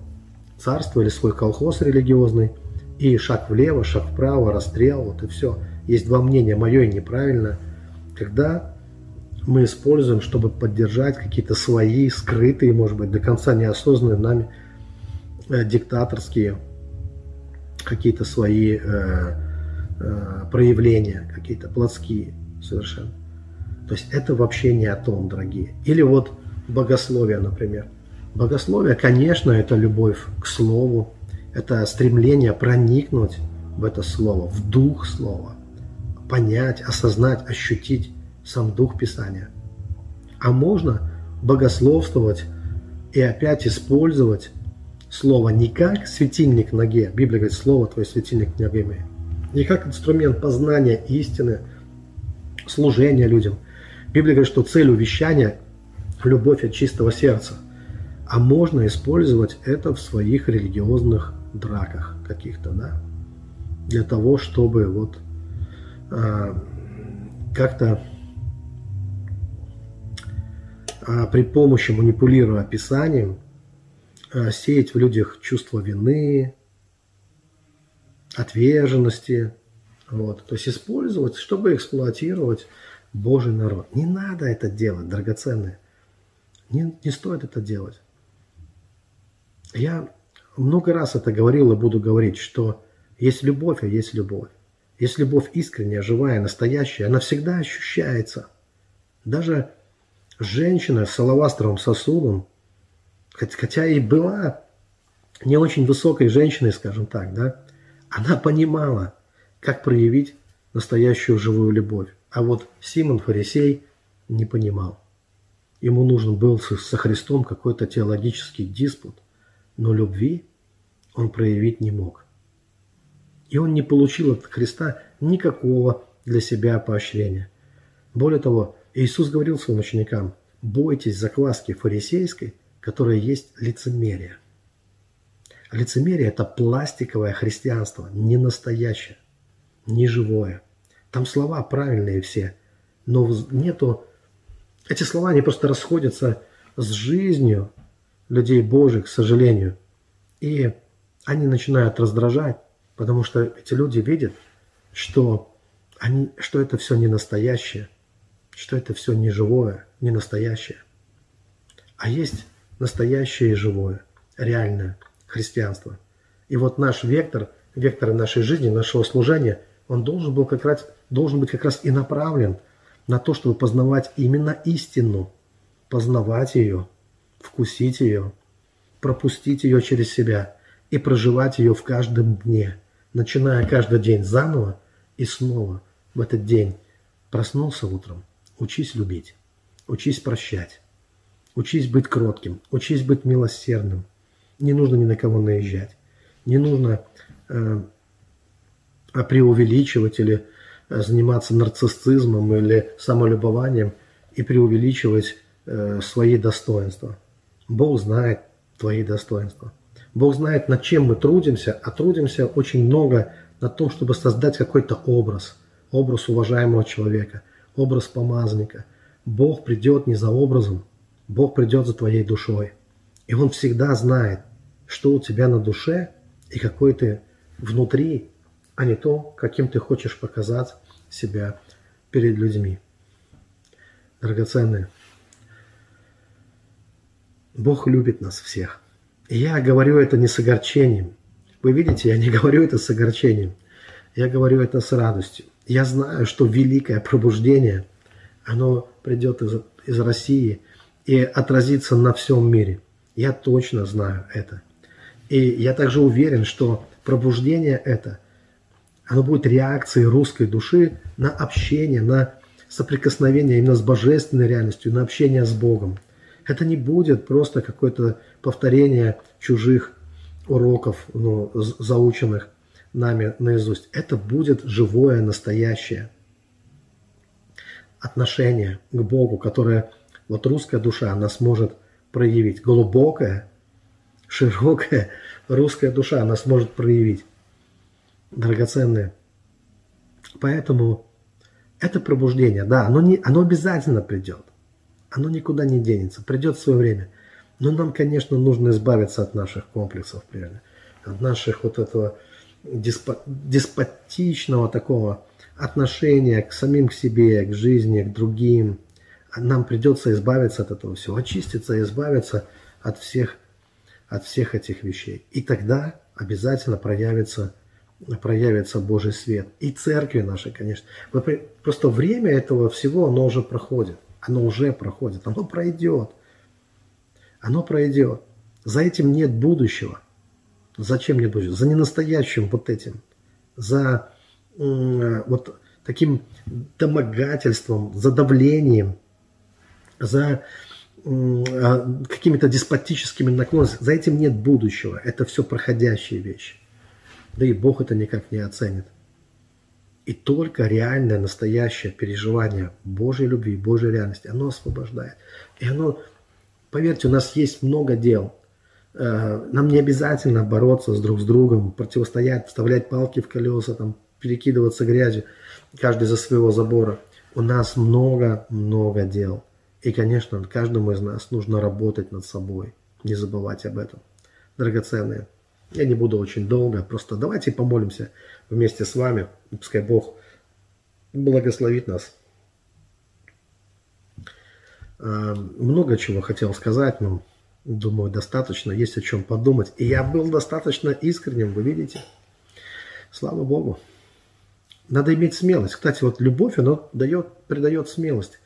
A: царство или свой колхоз религиозный, и шаг влево, шаг вправо, расстрел, вот и все. Есть два мнения, мое и неправильно. Когда мы используем, чтобы поддержать какие-то свои, скрытые, может быть, до конца неосознанные нами э, диктаторские какие-то свои э, э, проявления, какие-то плотские совершенно. То есть это вообще не о том, дорогие. Или вот богословие, например – Богословие, конечно, это любовь к Слову, это стремление проникнуть в это Слово, в дух Слова, понять, осознать, ощутить сам дух Писания. А можно богословствовать и опять использовать Слово не как светильник ноге, Библия говорит, Слово твое светильник ноге не как инструмент познания истины, служения людям. Библия говорит, что цель увещания – любовь от чистого сердца – а можно использовать это в своих религиозных драках каких-то, да, для того, чтобы вот а, как-то а, при помощи манипулируя описанием а, сеять в людях чувство вины, отверженности, вот, то есть использовать, чтобы эксплуатировать Божий народ. Не надо это делать, драгоценные. Не, не стоит это делать. Я много раз это говорил и буду говорить, что есть любовь, а есть любовь. Есть любовь искренняя, живая, настоящая, она всегда ощущается. Даже женщина с алавастровым сосудом, хотя и была не очень высокой женщиной, скажем так, да, она понимала, как проявить настоящую живую любовь. А вот Симон Фарисей не понимал. Ему нужен был со Христом какой-то теологический диспут – но любви он проявить не мог. И он не получил от Христа никакого для себя поощрения. Более того, Иисус говорил своим ученикам, бойтесь закваски фарисейской, которая есть лицемерие. Лицемерие – это пластиковое христианство, не настоящее, не живое. Там слова правильные все, но нету... Эти слова, они просто расходятся с жизнью, людей Божьих, к сожалению. И они начинают раздражать, потому что эти люди видят, что, они, что это все не настоящее, что это все не живое, не настоящее. А есть настоящее и живое, реальное христианство. И вот наш вектор, вектор нашей жизни, нашего служения, он должен, был как раз, должен быть как раз и направлен на то, чтобы познавать именно истину, познавать ее – вкусить ее, пропустить ее через себя и проживать ее в каждом дне, начиная каждый день заново и снова в этот день. Проснулся утром, учись любить, учись прощать, учись быть кротким, учись быть милосердным. Не нужно ни на кого наезжать, не нужно э, преувеличивать или э, заниматься нарциссизмом или самолюбованием и преувеличивать э, свои достоинства. Бог знает твои достоинства. Бог знает, над чем мы трудимся, а трудимся очень много над том, чтобы создать какой-то образ, образ уважаемого человека, образ помазника. Бог придет не за образом, Бог придет за твоей душой. И Он всегда знает, что у тебя на душе и какой ты внутри, а не то, каким ты хочешь показать себя перед людьми. Драгоценные, Бог любит нас всех. И я говорю это не с огорчением. Вы видите, я не говорю это с огорчением. Я говорю это с радостью. Я знаю, что великое пробуждение, оно придет из, из России и отразится на всем мире. Я точно знаю это. И я также уверен, что пробуждение это, оно будет реакцией русской души на общение, на соприкосновение именно с божественной реальностью, на общение с Богом. Это не будет просто какое-то повторение чужих уроков, ну, заученных нами наизусть. Это будет живое, настоящее отношение к Богу, которое вот русская душа, она сможет проявить. Глубокая, широкая русская душа, она сможет проявить. Драгоценные. Поэтому это пробуждение, да, оно, не, оно обязательно придет. Оно никуда не денется, придет свое время. Но нам, конечно, нужно избавиться от наших комплексов, прежде, от наших вот этого диспо, деспотичного такого отношения к самим к себе, к жизни, к другим. Нам придется избавиться от этого всего, очиститься избавиться от всех, от всех этих вещей. И тогда обязательно проявится проявится Божий свет. И церкви наши, конечно. Просто время этого всего, оно уже проходит. Оно уже проходит. Оно пройдет. Оно пройдет. За этим нет будущего. Зачем нет будущего? За ненастоящим вот этим. За вот таким домогательством, за давлением, за э, какими-то деспотическими наклонностями. За этим нет будущего. Это все проходящие вещи. Да и Бог это никак не оценит. И только реальное, настоящее переживание Божьей любви, Божьей реальности, оно освобождает. И оно, поверьте, у нас есть много дел. Э, нам не обязательно бороться с друг с другом, противостоять, вставлять палки в колеса, там, перекидываться грязью, каждый за своего забора. У нас много-много дел. И, конечно, каждому из нас нужно работать над собой. Не забывать об этом. Драгоценные. Я не буду очень долго, просто давайте помолимся вместе с вами. Пускай Бог благословит нас. А, много чего хотел сказать, но думаю, достаточно, есть о чем подумать. И я был достаточно искренним, вы видите. Слава Богу. Надо иметь смелость. Кстати, вот любовь, она дает, придает смелость.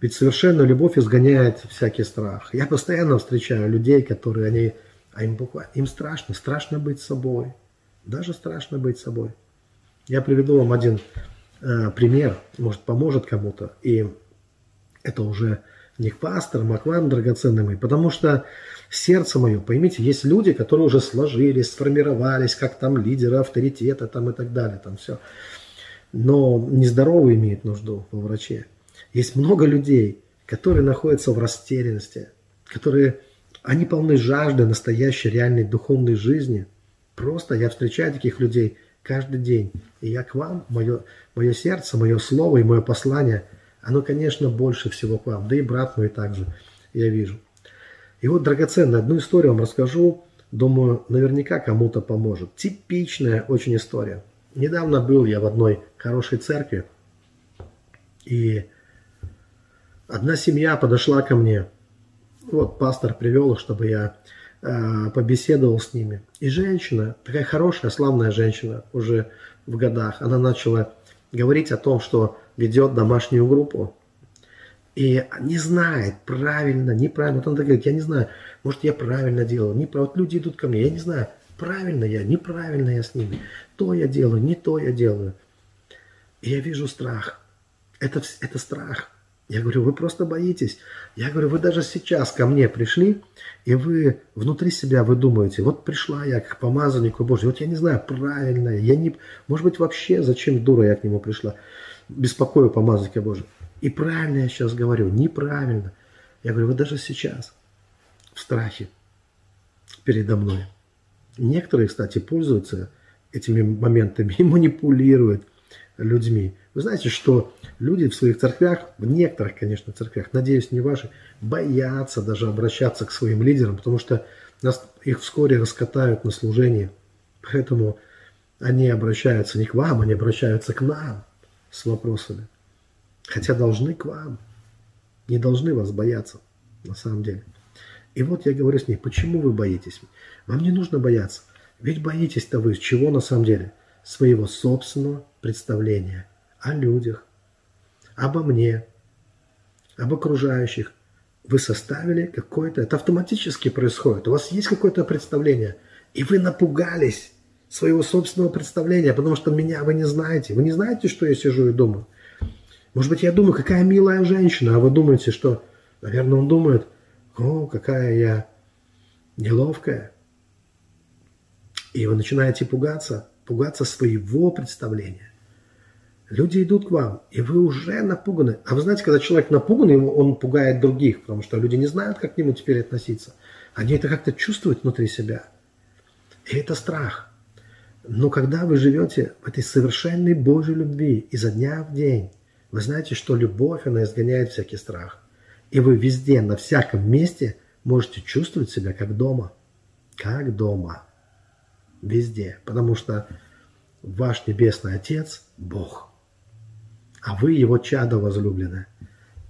A: Ведь совершенно любовь изгоняет всякий страх. Я постоянно встречаю людей, которые, они а им буквально, им страшно, страшно быть собой. Даже страшно быть собой. Я приведу вам один э, пример, может поможет кому-то. И это уже не к пасторам, а к вам, драгоценные мои. Потому что сердце мое, поймите, есть люди, которые уже сложились, сформировались, как там лидеры, авторитета там и так далее, там все. Но нездоровые имеют нужду во враче. Есть много людей, которые находятся в растерянности, которые они полны жажды настоящей, реальной духовной жизни. Просто я встречаю таких людей каждый день. И я к вам, мое, мое сердце, мое слово и мое послание, оно, конечно, больше всего к вам. Да и брат мой также, я вижу. И вот, драгоценно, одну историю вам расскажу. Думаю, наверняка кому-то поможет. Типичная очень история. Недавно был я в одной хорошей церкви. И одна семья подошла ко мне вот пастор привел, чтобы я э, побеседовал с ними. И женщина, такая хорошая, славная женщина, уже в годах, она начала говорить о том, что ведет домашнюю группу. И не знает, правильно, неправильно. Вот она говорит, я не знаю, может, я правильно делаю, неправильно. Вот люди идут ко мне, я не знаю, правильно я, неправильно я с ними. То я делаю, не то я делаю. И я вижу страх. Это, это страх. Я говорю, вы просто боитесь. Я говорю, вы даже сейчас ко мне пришли, и вы внутри себя вы думаете, вот пришла я к помазаннику Божьему, вот я не знаю, правильно, я не, может быть, вообще, зачем дура я к нему пришла, беспокою помазанника Божьего. И правильно я сейчас говорю, неправильно. Я говорю, вы даже сейчас в страхе передо мной. Некоторые, кстати, пользуются этими моментами и манипулируют людьми. Вы знаете, что люди в своих церквях, в некоторых, конечно, церквях, надеюсь, не ваши, боятся даже обращаться к своим лидерам, потому что нас, их вскоре раскатают на служении. Поэтому они обращаются не к вам, они обращаются к нам с вопросами. Хотя должны к вам. Не должны вас бояться, на самом деле. И вот я говорю с ней, почему вы боитесь? Вам не нужно бояться. Ведь боитесь-то вы чего на самом деле? Своего собственного представления о людях, обо мне, об окружающих. Вы составили какое-то, это автоматически происходит. У вас есть какое-то представление, и вы напугались своего собственного представления, потому что меня вы не знаете. Вы не знаете, что я сижу и думаю. Может быть, я думаю, какая милая женщина, а вы думаете, что, наверное, он думает, о, какая я неловкая. И вы начинаете пугаться, пугаться своего представления. Люди идут к вам, и вы уже напуганы. А вы знаете, когда человек напуган, он пугает других, потому что люди не знают, как к нему теперь относиться. Они это как-то чувствуют внутри себя. И это страх. Но когда вы живете в этой совершенной Божьей любви изо дня в день, вы знаете, что любовь, она изгоняет всякий страх. И вы везде, на всяком месте можете чувствовать себя как дома. Как дома. Везде. Потому что ваш Небесный Отец – Бог а вы его чадо возлюбленное,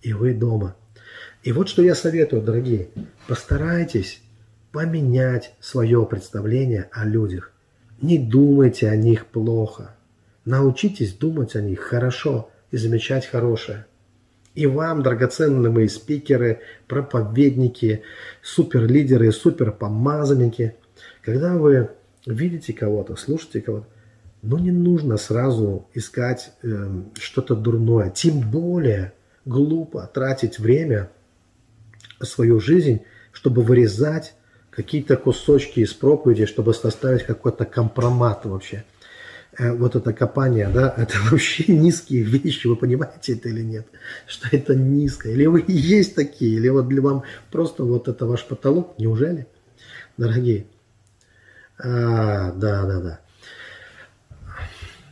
A: и вы дома. И вот что я советую, дорогие, постарайтесь поменять свое представление о людях. Не думайте о них плохо. Научитесь думать о них хорошо и замечать хорошее. И вам, драгоценные мои спикеры, проповедники, суперлидеры, суперпомазанники, когда вы видите кого-то, слушаете кого-то, но не нужно сразу искать э, что-то дурное. Тем более глупо тратить время, свою жизнь, чтобы вырезать какие-то кусочки из проповеди, чтобы составить какой-то компромат вообще. Э, вот это копание, да, это вообще низкие вещи, вы понимаете это или нет? Что это низко? Или вы есть такие, или вот для вам просто вот это ваш потолок? Неужели, дорогие? А, да, да, да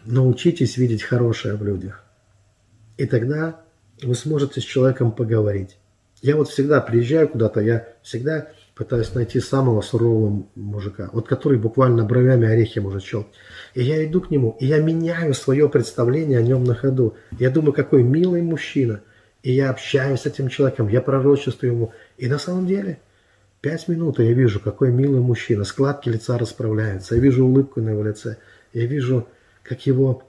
A: научитесь видеть хорошее в людях. И тогда вы сможете с человеком поговорить. Я вот всегда приезжаю куда-то, я всегда пытаюсь найти самого сурового мужика, вот который буквально бровями орехи может щелкать. И я иду к нему, и я меняю свое представление о нем на ходу. Я думаю, какой милый мужчина. И я общаюсь с этим человеком, я пророчествую ему. И на самом деле, пять минут, и я вижу, какой милый мужчина. Складки лица расправляются, я вижу улыбку на его лице. Я вижу как его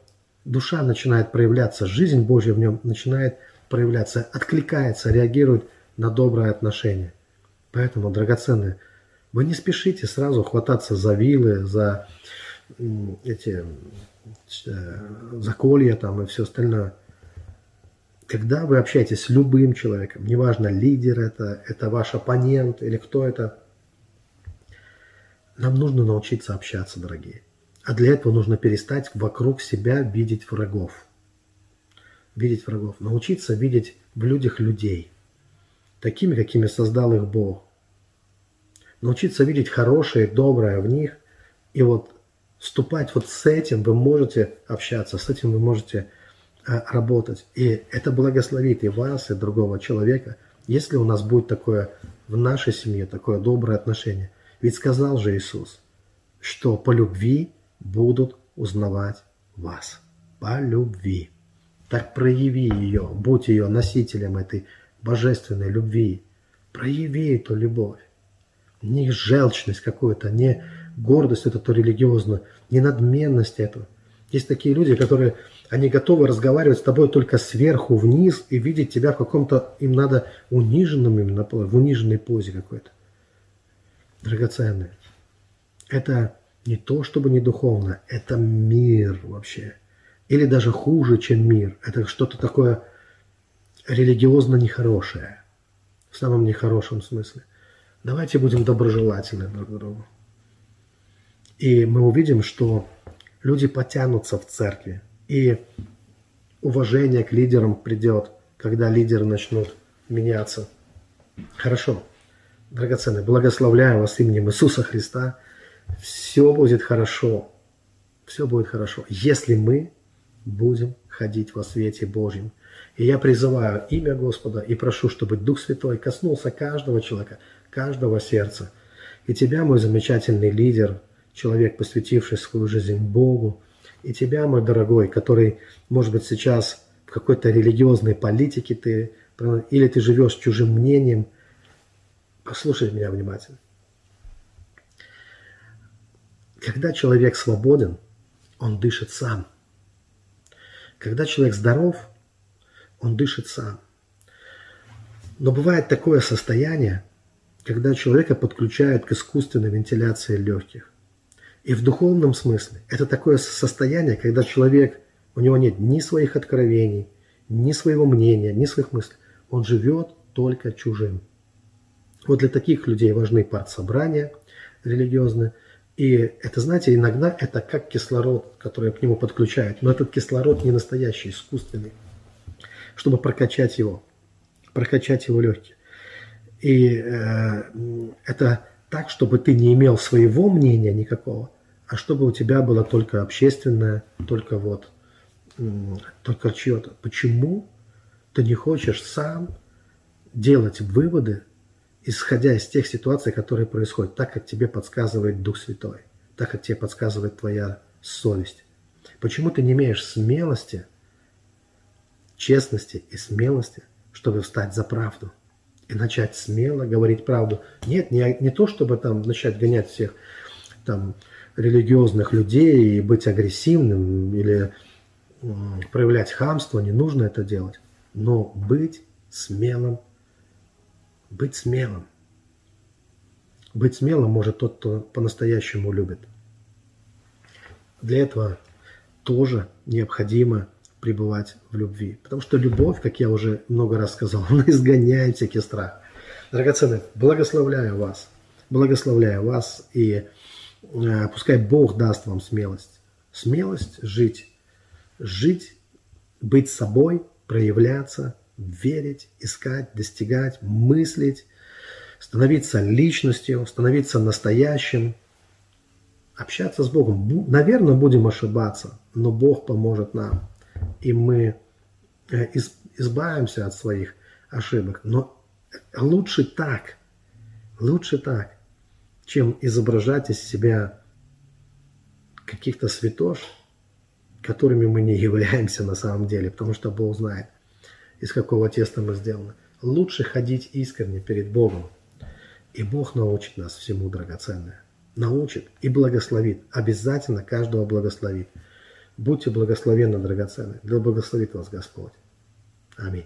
A: душа начинает проявляться, жизнь Божья в нем начинает проявляться, откликается, реагирует на доброе отношение. Поэтому, драгоценные, вы не спешите сразу хвататься за вилы, за эти э, за колья там и все остальное. Когда вы общаетесь с любым человеком, неважно, лидер это, это ваш оппонент или кто это, нам нужно научиться общаться, дорогие. А для этого нужно перестать вокруг себя видеть врагов. Видеть врагов. Научиться видеть в людях людей. Такими, какими создал их Бог. Научиться видеть хорошее, доброе в них. И вот вступать вот с этим вы можете общаться, с этим вы можете а, работать. И это благословит и вас, и другого человека, если у нас будет такое в нашей семье, такое доброе отношение. Ведь сказал же Иисус, что по любви будут узнавать вас по любви. Так прояви ее, будь ее носителем этой божественной любви. Прояви эту любовь. Не желчность какую-то, не гордость эту религиозную, не надменность эту. Есть такие люди, которые, они готовы разговаривать с тобой только сверху вниз и видеть тебя в каком-то, им надо униженном именно, в униженной позе какой-то. Драгоценные. Это не то чтобы не духовно, это мир вообще. Или даже хуже, чем мир. Это что-то такое религиозно нехорошее. В самом нехорошем смысле. Давайте будем доброжелательны друг к другу. И мы увидим, что люди потянутся в церкви. И уважение к лидерам придет, когда лидеры начнут меняться. Хорошо. Драгоценные, благословляю вас именем Иисуса Христа – Все будет хорошо. Все будет хорошо, если мы будем ходить во свете Божьем. И я призываю имя Господа и прошу, чтобы Дух Святой коснулся каждого человека, каждого сердца. И тебя, мой замечательный лидер, человек, посвятивший свою жизнь Богу, и тебя, мой дорогой, который, может быть, сейчас в какой-то религиозной политике ты, или ты живешь чужим мнением, послушай меня внимательно. Когда человек свободен, он дышит сам. Когда человек здоров, он дышит сам. Но бывает такое состояние, когда человека подключают к искусственной вентиляции легких. И в духовном смысле это такое состояние, когда человек, у него нет ни своих откровений, ни своего мнения, ни своих мыслей. Он живет только чужим. Вот для таких людей важны партсобрания религиозные – и это, знаете, иногда это как кислород, который к нему подключают. Но этот кислород не настоящий, искусственный, чтобы прокачать его, прокачать его легкие. И э, это так, чтобы ты не имел своего мнения никакого, а чтобы у тебя было только общественное, только вот, только чье-то. Почему ты не хочешь сам делать выводы исходя из тех ситуаций, которые происходят, так как тебе подсказывает Дух Святой, так как тебе подсказывает твоя совесть. Почему ты не имеешь смелости, честности и смелости, чтобы встать за правду и начать смело говорить правду? Нет, не, не то, чтобы там начать гонять всех там религиозных людей и быть агрессивным или проявлять хамство, не нужно это делать, но быть смелым быть смелым. Быть смелым может тот, кто по-настоящему любит. Для этого тоже необходимо пребывать в любви. Потому что любовь, как я уже много раз сказал, она изгоняет всякий страх. Драгоценные, благословляю вас. Благословляю вас. И э, пускай Бог даст вам смелость. Смелость жить. Жить, быть собой, проявляться – верить, искать, достигать, мыслить, становиться личностью, становиться настоящим, общаться с Богом. Наверное, будем ошибаться, но Бог поможет нам, и мы э, избавимся от своих ошибок. Но лучше так, лучше так, чем изображать из себя каких-то святош, которыми мы не являемся на самом деле, потому что Бог знает из какого теста мы сделаны. Лучше ходить искренне перед Богом. И Бог научит нас всему драгоценное. Научит и благословит. Обязательно каждого благословит. Будьте благословенны, драгоценные. Да благословит вас Господь. Аминь.